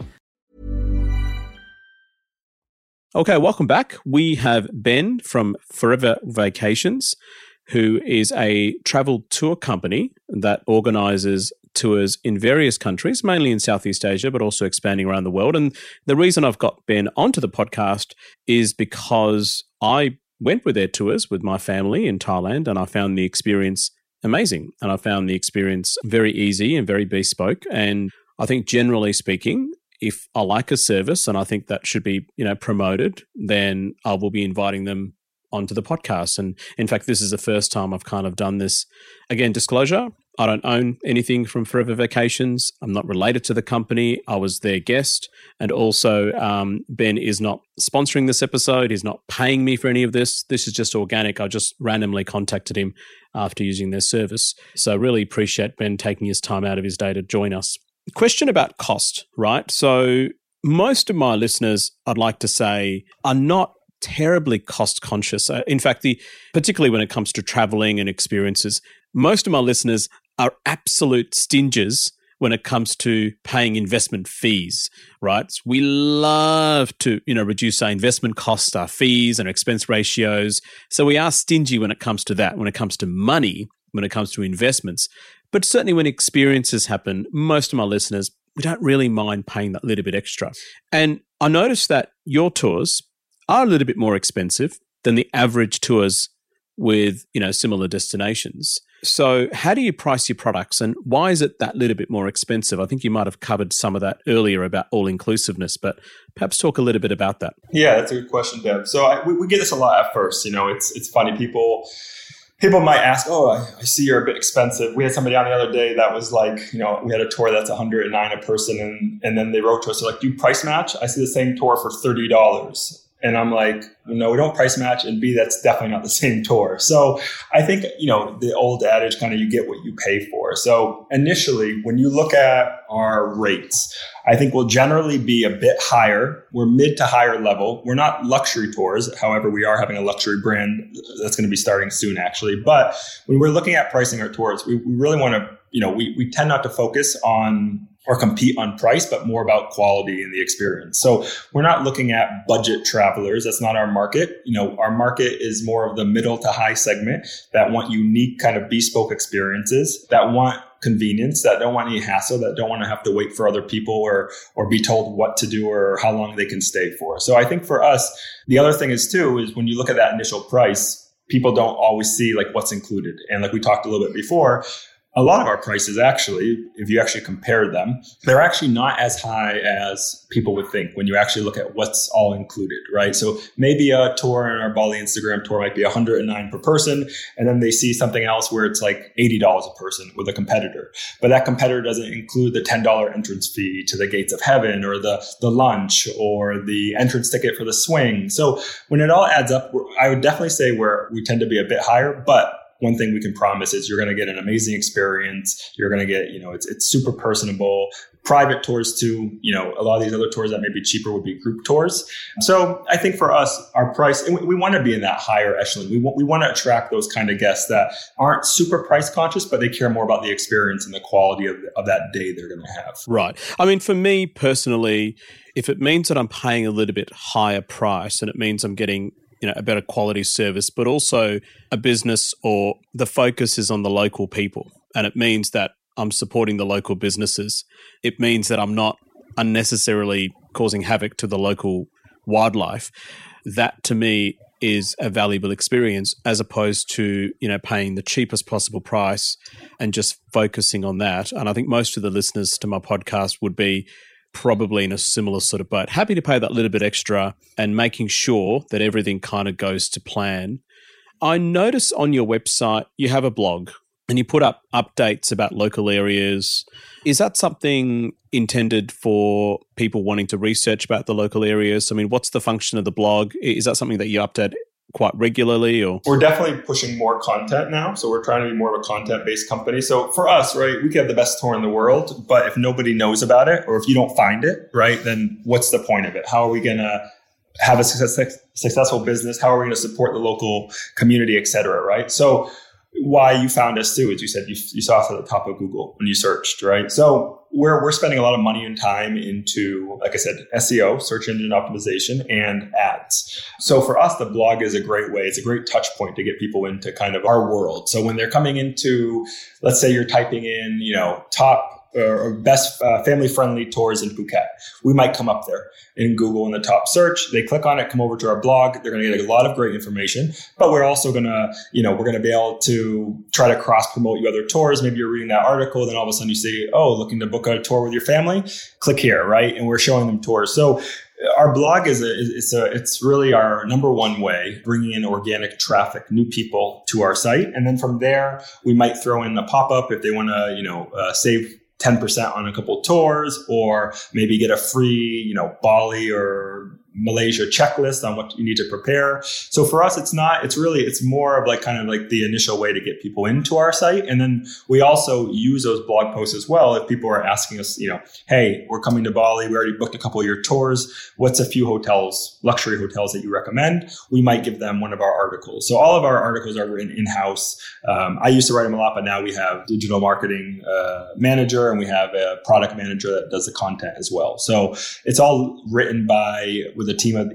Okay, welcome back. We have Ben from Forever Vacations, who is a travel tour company that organizes tours in various countries, mainly in Southeast Asia, but also expanding around the world. And the reason I've got Ben onto the podcast is because I went with their tours with my family in Thailand and I found the experience amazing. And I found the experience very easy and very bespoke. And I think generally speaking, if I like a service and I think that should be, you know, promoted, then I will be inviting them onto the podcast. And in fact, this is the first time I've kind of done this. Again, disclosure I don't own anything from Forever Vacations. I'm not related to the company. I was their guest. And also, um, Ben is not sponsoring this episode. He's not paying me for any of this. This is just organic. I just randomly contacted him after using their service. So, really appreciate Ben taking his time out of his day to join us. Question about cost, right? So, most of my listeners, I'd like to say, are not terribly cost conscious. Uh, in fact, the particularly when it comes to traveling and experiences, most of my listeners are absolute stingers when it comes to paying investment fees, right? We love to, you know, reduce our investment costs, our fees and expense ratios. So we are stingy when it comes to that, when it comes to money, when it comes to investments. But certainly when experiences happen, most of my listeners, we don't really mind paying that little bit extra. And I noticed that your tours are a little bit more expensive than the average tours with, you know, similar destinations. So, how do you price your products and why is it that little bit more expensive? I think you might have covered some of that earlier about all inclusiveness, but perhaps talk a little bit about that. Yeah, that's a good question, Dev. So, I, we, we, get this a lot at first. You know, it's it's funny. People people might ask, "Oh, I, I, see you're a bit expensive." We had somebody on the other day that was like, you know, we had a tour that's 109 a person, and and then they wrote to us, they're like, "Do you price match?" I see the same tour for thirty dollars. And I'm like, no, we don't price match. And B, that's definitely not the <laughs> same tour. So I think, you know, the old adage kind of you get what you pay for. So initially, when you look at our rates, I think we'll generally be a bit higher. We're mid to higher level. We're not luxury tours. However, we are having a luxury brand that's going to be starting soon, actually. But when we're looking at pricing our tours, we, we really want to, you know, we, we tend not to focus on or compete on price, but more about quality and the experience. So we're not looking at budget travelers. That's not our market. You know, our market is more of the middle to high segment that want unique kind of bespoke experiences, that want convenience, that don't want any hassle, that don't want to have to wait for other people or or be told what to do or how long they can stay for. So I think for us, the other thing is too is when you look at that initial price, people don't always see like what's included. And like we talked a little bit before, a lot of our prices actually if you actually compare them they're actually not as high as people would think when you actually look at what's all included right? So maybe a tour in our bali instagram tour might be 109 per person and then they see something else where it's like $80 a person with a competitor. But that competitor doesn't include the $10 entrance fee to the gates of heaven or the, the lunch or the entrance ticket for the swing. So when it all adds up i would definitely say where we tend to be a bit higher but one thing we can promise is you're going to get an amazing experience. You're going to get, you know, it's, it's super personable. Private tours too, you know, a lot of these other tours that may be cheaper would be group tours. So I think for us, our price, we, we want to be in that higher echelon. We want, we want to attract those kind of guests that aren't super price conscious, but they care more about the experience and the quality of, of that day they're going to have. Right. I mean, for me personally, if it means that I'm paying a little bit higher price and it means I'm getting you know a better quality service but also a business or the focus is on the local people. And it means that i'm supporting the local businesses. It means that i'm not unnecessarily causing havoc to the local wildlife. That to me is a valuable experience as opposed to you know paying the cheapest possible price and just focusing on that. And i think most of the listeners to my podcast would be probably in a similar sort of boat. Happy to pay that little bit extra and making sure that everything kind of goes to plan. I notice on your website you have a blog and you put up updates about local areas. Is that something intended for people wanting to research about the local areas? I mean, what's the function of the blog? Is that something that you update quite regularly or? We're definitely pushing more content now so we're trying to be more of a content based company. So for us right we could have the best tour in the world but if nobody knows about it or if you don't find it right then what's the point of it? How are we going to have a success, successful business? How are we going to support the local community et cetera right? So why you found us too as you said you, you saw us at the top of google when you searched right so we're, we're spending a lot of money and time into, like I said, SEO, search engine optimization, and ads. So for us, the blog is a great way. It's a great touch point to get people into kind of our world. So when they're coming into, let's say you're typing in, you know, top or best uh, family friendly tours in Phuket. We might come up there in Google in the top search. They click on it, come over to our blog. They're going to get a lot of great information, but we're also going to, you know, we're going to be able to try to cross promote you other tours. Maybe you're reading that article, then all of a sudden you say, oh, looking to book a tour with your family, click here, right? And we're showing them tours. So our blog is a, it's a, it's really our number one way bringing in organic traffic, new people to our site. And then from there, we might throw in a pop up if they want to, you know, uh, save 10% on a couple tours or maybe get a free, you know, Bali or Malaysia checklist on what you need to prepare. So for us, it's not, it's really, it's more of like kind of like the initial way to get people into our site. And then we also use those blog posts as well. If people are asking us, you know, hey, we're coming to Bali. We already booked a couple of your tours. What's a few hotels, luxury hotels that you recommend? We might give them one of our articles. So all of our articles are written in house. Um, I used to write them a lot, but now we have digital marketing uh, manager and we have a product manager that does the content as well. So it's all written by, with a team of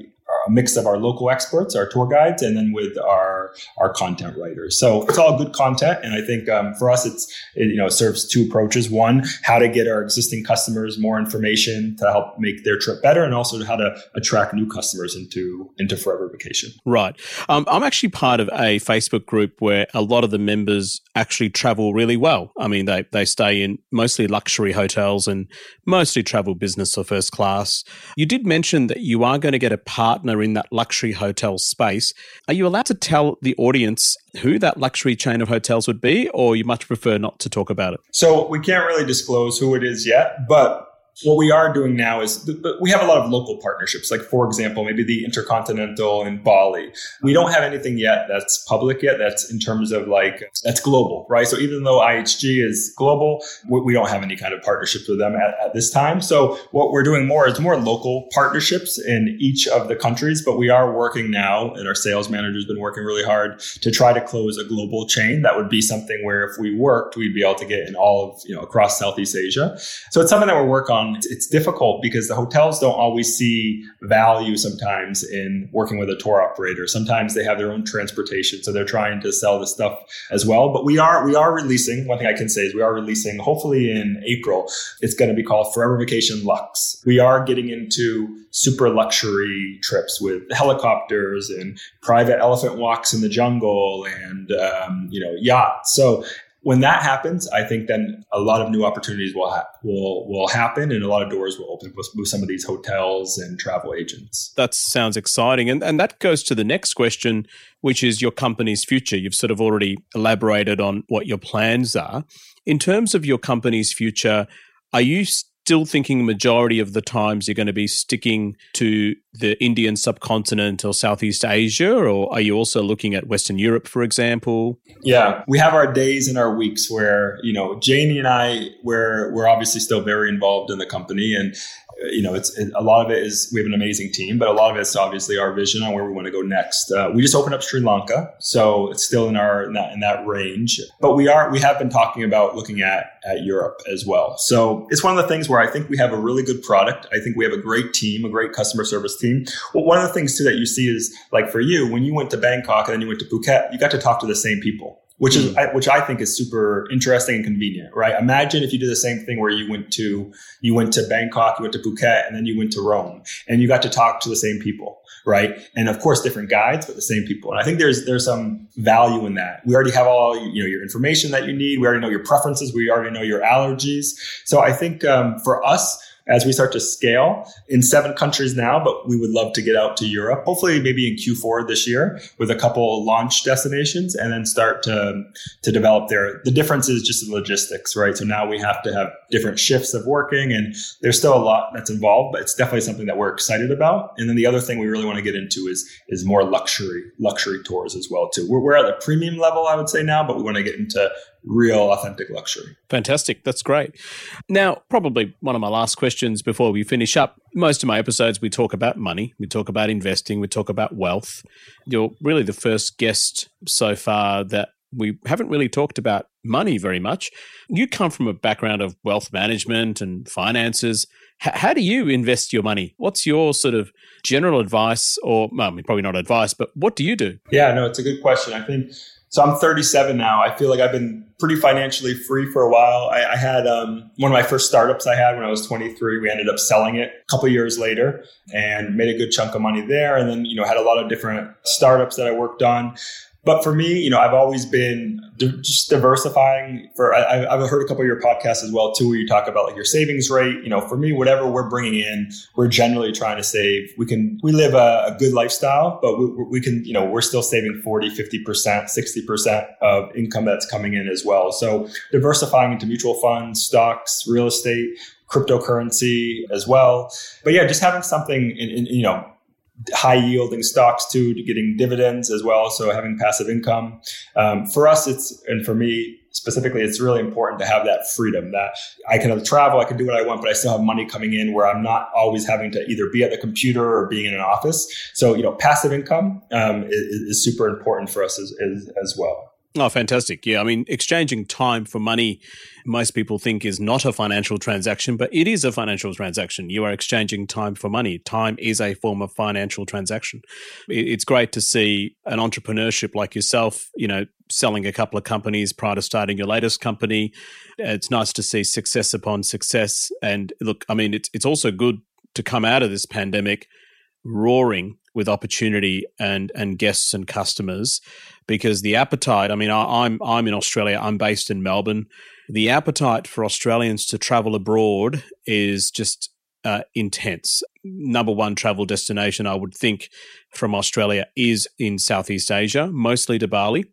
a mix of our local experts, our tour guides, and then with our our content writers. So it's all good content, and I think um, for us, it's it, you know serves two approaches: one, how to get our existing customers more information to help make their trip better, and also how to attract new customers into into Forever Vacation. Right. Um, I'm actually part of a Facebook group where a lot of the members actually travel really well. I mean, they they stay in mostly luxury hotels and mostly travel business or first class. You did mention that you are going to get a partner in that luxury hotel space. Are you allowed to tell the audience who that luxury chain of hotels would be, or you much prefer not to talk about it? So we can't really disclose who it is yet, but what we are doing now is we have a lot of local partnerships. Like, for example, maybe the Intercontinental in Bali. We don't have anything yet that's public yet, that's in terms of like, that's global, right? So even though IHG is global, we don't have any kind of partnerships with them at, at this time. So what we're doing more is more local partnerships in each of the countries, but we are working now, and our sales manager has been working really hard to try to close a global chain. That would be something where if we worked, we'd be able to get in all of, you know, across Southeast Asia. So it's something that we're working on it's, it's difficult because the hotels don't always see value sometimes in working with a tour operator. Sometimes they have their own transportation, so they're trying to sell the stuff as well. But we are we are releasing. One thing I can say is we are releasing. Hopefully in April, it's going to be called Forever Vacation Lux. We are getting into super luxury trips with helicopters and private elephant walks in the jungle and um, you know yachts. So when that happens, I think then a lot of new opportunities will ha- will will happen, and a lot of doors will open with, with, some of these hotels and travel agents. That sounds exciting, and and that goes to the next question, which is your company's future. You've sort of already elaborated on what your plans are in terms of your company's future. Are you still thinking majority of the times you're going to be sticking to the Indian subcontinent or Southeast Asia, or are you also looking at Western Europe, for example? Yeah, we have our days and our weeks where you know Janie and I, we're we're obviously still very involved in the company, and you know, it's it, a lot of it is we have an amazing team, but a lot of it's obviously our vision on where we want to go next. Uh, we just opened up Sri Lanka, so it's still in our in that, in that range. But we are we have been talking about looking at at Europe as well. So it's one of the things where I think we have a really good product. I think we have a great team, a great customer service team. Well, one of the things too that you see is like for you when you went to Bangkok and then you went to Phuket, you got to talk to the same people which is mm. which I think is super interesting and convenient, right? Imagine if you did the same thing where you went to you went to Bangkok, you went to Phuket, and then you went to Rome, and you got to talk to the same people, right? And of course, different guides, but the same people. And I think there's there's some value in that. We already have all you know your information that you need. We already know your preferences. We already know your allergies. So I think um, for us, as we start to scale in seven countries now, but we would love to get out to Europe, hopefully maybe in Q4 this year with a couple launch destinations and then start to, to develop there. The difference is just the logistics, right? So now we have to have different shifts of working and there's still a lot that's involved, but it's definitely something that we're excited about. And then the other thing we really want to get into is, is more luxury, luxury tours as well too. We're, we're at the premium level, I would say now, but we want to get into real authentic luxury. Fantastic. That's great. Now, probably one of my last questions before we finish up. Most of my episodes, we talk about money, we talk about investing, we talk about wealth. You're really the first guest so far that we haven't really talked about money very much. You come from a background of wealth management and finances. H- how do you invest your money? What's your sort of general advice, or well, I mean, probably not advice, but what do you do? Yeah, no, it's a good question. I think so. I'm 37 now. I feel like I've been pretty financially free for a while. I, I had um, one of my first startups I had when I was 23. We ended up selling it a couple years later and made a good chunk of money there. And then, you know, had a lot of different startups that I worked on. But for me, you know, I've always been just diversifying. For I, have heard a couple of your podcasts as well too, where you talk about like your savings rate. You know, for me, whatever we're bringing in, we're generally trying to save. We can we live a, a good lifestyle, but we, we, can you know we're still saving 40, 50 percent, sixty percent of income that's coming in as well. So diversifying into mutual funds, stocks, real estate, cryptocurrency as well. But yeah, just having something in, in you know high yielding stocks too, to getting dividends as well. So having passive income. Um, for us, it's, and for me specifically, it's really important to have that freedom that I can travel, I can do what I want, but I still have money coming in where I'm not always having to either be at the computer or being in an office. So, you know, passive income um, is, is, super important for us as, as, as well. Oh, fantastic. Yeah. I mean, exchanging time for money, most people think is not a financial transaction, but it is a financial transaction. You are exchanging time for money. Time is a form of financial transaction. It's great to see an entrepreneurship like yourself, you know, selling a couple of companies prior to starting your latest company. It's nice to see success upon success. And look, I mean, it's, it's also good to come out of this pandemic roaring with opportunity and and guests and customers because the appetite. I mean, I, I'm I'm in Australia. I'm based in Melbourne. The appetite for Australians to travel abroad is just uh, intense. Number one travel destination, I would think, from Australia is in Southeast Asia, mostly to Bali,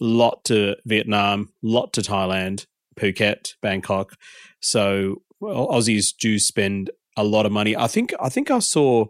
lot to Vietnam, lot to Thailand, Phuket, Bangkok. So well, Aussies do spend a lot of money. I think I think I saw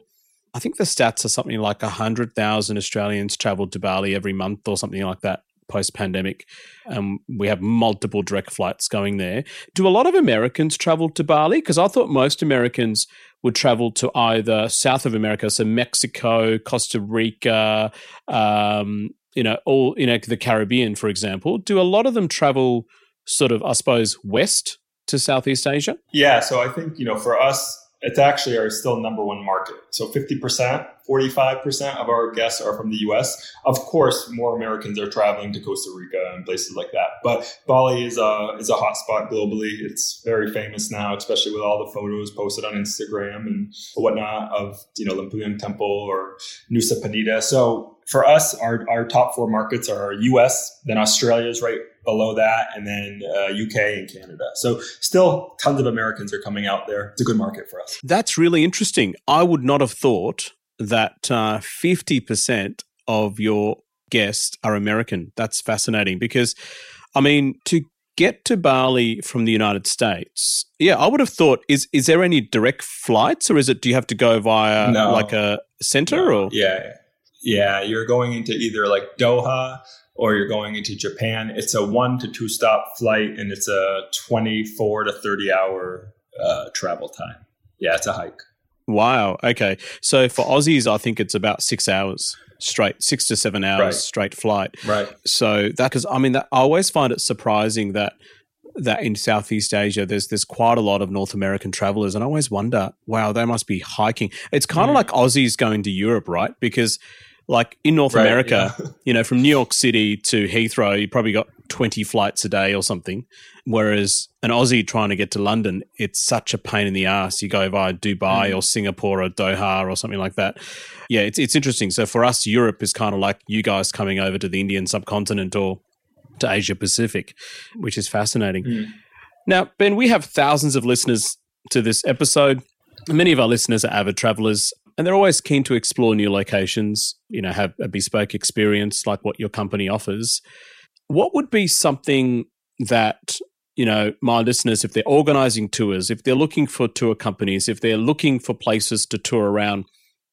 I think the stats are something like 100,000 Australians traveled to Bali every month or something like that post pandemic. Um, we have multiple direct flights going there. Do a lot of Americans travel to Bali? Because I thought most Americans would travel to either South of America, so Mexico, Costa Rica, um, you know, all, you know, the Caribbean, for example. Do a lot of them travel sort of, I suppose, west to Southeast Asia? Yeah. So I think, you know, for us, it's actually our still number one market. So 50%, 45% of our guests are from the US. Of course, more Americans are traveling to Costa Rica and places like that. But Bali is a, is a hotspot globally. It's very famous now, especially with all the photos posted on Instagram and whatnot of, you know, Lempuyang Temple or Nusa Penida. So for us, our, our top four markets are US, then Australia is right below that, and then uh, UK and Canada. So still tons of Americans are coming out there. It's a good market for us. That's really interesting. I would not have thought that uh, 50% of your guests are American. That's fascinating because, I mean, to get to Bali from the United States, yeah, I would have thought is is there any direct flights or is it do you have to go via no. like a center no. or yeah. Yeah, you're going into either like Doha or you're going into Japan. It's a one to two stop flight and it's a 24 to 30 hour uh, travel time. Yeah, it's a hike. Wow. Okay. So for Aussies, I think it's about six hours straight, six to seven hours right. straight flight. Right. So that because I mean that, I always find it surprising that that in Southeast Asia there's there's quite a lot of North American travelers, and I always wonder, wow, they must be hiking. It's kind of mm. like Aussies going to Europe, right? Because like in North right, America, yeah. <laughs> you know, from New York City to Heathrow, you probably got 20 flights a day or something. Whereas an Aussie trying to get to London, it's such a pain in the ass. You go via Dubai mm. or Singapore or Doha or something like that. Yeah, it's it's interesting. So for us, Europe is kind of like you guys coming over to the Indian subcontinent or to Asia Pacific, which is fascinating. Mm. Now, Ben, we have thousands of listeners to this episode. Many of our listeners are avid travelers and they're always keen to explore new locations, you know, have a bespoke experience like what your company offers. What would be something that you know, my listeners, if they're organizing tours, if they're looking for tour companies, if they're looking for places to tour around,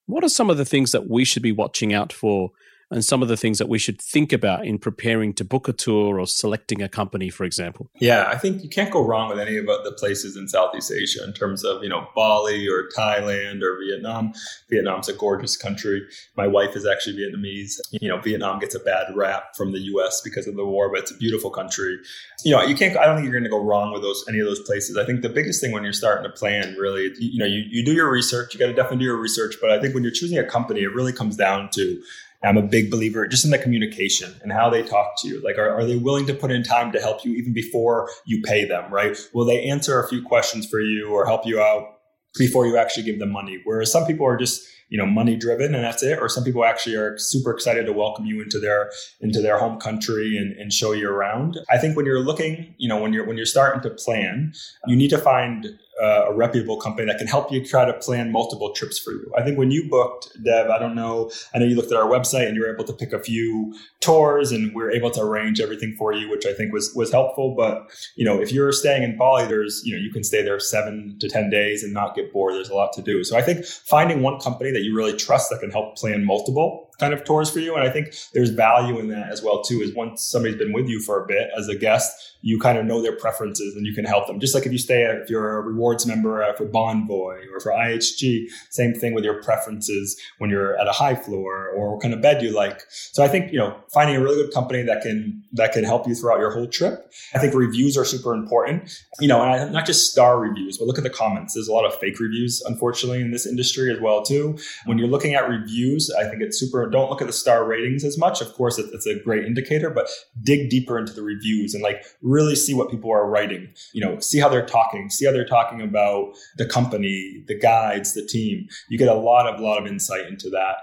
what are some of the things that we should be watching out for and some of the things that we should think about in preparing to book a tour or selecting a company, for example? Yeah, I think you can't go wrong with any of the places in Southeast Asia in terms of, you know, Bali or Thailand or Vietnam. Vietnam's a gorgeous country. My wife is actually Vietnamese. You know, Vietnam gets a bad rap from the US because of the war, but it's a beautiful country. You know, you can't, I don't think you're to go wrong with those, any of those places. I think the biggest thing when you're starting to plan really, you know, you, you do your research, you got to definitely do your research, but I think when you're choosing a company, it really comes down to I'm a big believer just in the communication and how they talk to you. Like, are, are they willing to put in time to help you even before you pay them, right? Will they answer a few questions for you or help you out before you actually give them money? Whereas some people are just, you know, money driven and that's it. Or some people actually are super excited to welcome you into their, into their home country and, and show you around. I think when you're looking, you know, when you're, when you're starting to plan, you need to find uh, a reputable company that can help you try to plan multiple trips for you. I think when you booked, Dev, I don't know, I know you looked at our website and you were able to pick a few tours and we were able to arrange everything for you, which I think was was helpful. But you know, if you're staying in Bali, there's you know you can stay there seven to ten days and not get bored. There's a lot to do. So I think finding one company that you really trust that can help plan multiple kind of tours for you, and I think there's value in that as well too. Is once somebody's been with you for a bit as a guest you kind of know their preferences and you can help them. Just like if you stay, if you're a rewards member uh, for Bonvoy or for IHG, same thing with your preferences when you're at a high floor or what kind of bed you like. So I think, you know, finding a really good company that can, that can help you throughout your whole trip. I think reviews are super important, you know, and I, not just star reviews, but look at the comments. There's a lot of fake reviews, unfortunately, in this industry as well, too. When you're looking at reviews, I think it's super, don't look at the star ratings as much. Of course, it's a great indicator, but dig deeper into the reviews and like really see what people are writing, you know, see how they're talking, see how they're talking about the company, the guides, the team. You get a lot of, lot of insight into that.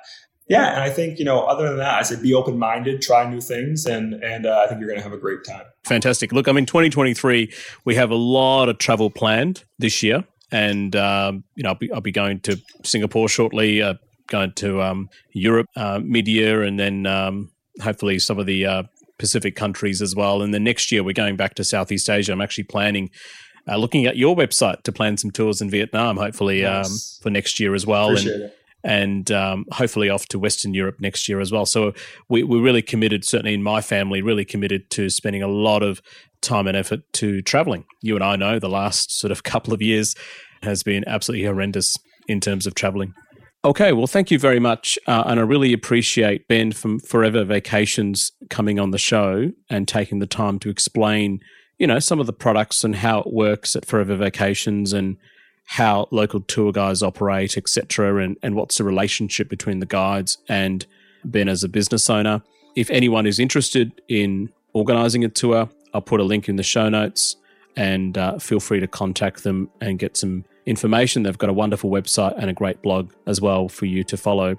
Yeah, and I think you know, other than that, I said be open minded, try new things, and and uh, I think you're going to have a great time. Fantastic. Look, I mean, 2023, we have a lot of travel planned this year, and um, you know, I'll be I'll be going to Singapore shortly, uh, going to um, Europe uh, mid year, and then um, hopefully some of the uh, Pacific countries as well. And then next year, we're going back to Southeast Asia. I'm actually planning. Uh, looking at your website to plan some tours in Vietnam, hopefully um, for next year as well, Appreciate and it. and um, hopefully off to Western Europe next year as well. So we, we're really committed, certainly in my family, really committed to spending a lot of time and effort to traveling. You and I know the last sort of <laughs> couple of years has been absolutely horrendous in terms of traveling. Okay, well, thank you very much. Uh, and I really appreciate Ben from Forever Vacations coming on the show and taking the time to explain, you know, some of the products and how it works at Forever Vacations and how local tour guides operate, etc., and, and what's the relationship between the guides and Ben as a business owner. If anyone is interested in organizing a tour, I'll put a link in the show notes and uh, feel free to contact them and get some information. They've got a wonderful website and a great blog as well for you to follow.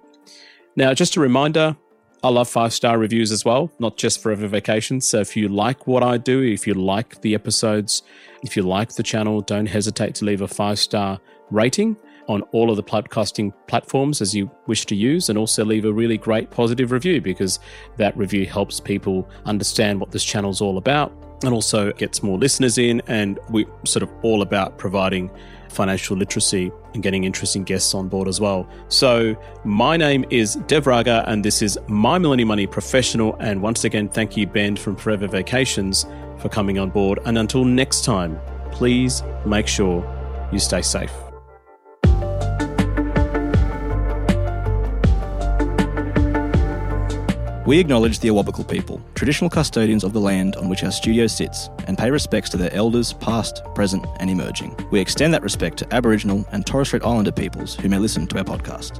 Now, just a reminder I love five star reviews as well, not just Forever Vacations. So if you like what I do, if you like the episodes, if you like the channel, don't hesitate to leave a five star rating on all of the podcasting platforms as you wish to use, and also leave a really great positive review because that review helps people understand what this channel is all about and also gets more listeners in. And we're sort of all about providing financial literacy and getting interesting guests on board as well. So, my name is Dev Raga, and this is My Millennial Money Professional. And once again, thank you, Ben from Forever Vacations, for coming on board. And until next time, please make sure you stay safe. We acknowledge the Awabakal people, traditional custodians of the land on which our studio sits, and pay respects to their elders, past, present, and emerging. We extend that respect to Aboriginal and Torres Strait Islander peoples who may listen to our podcast.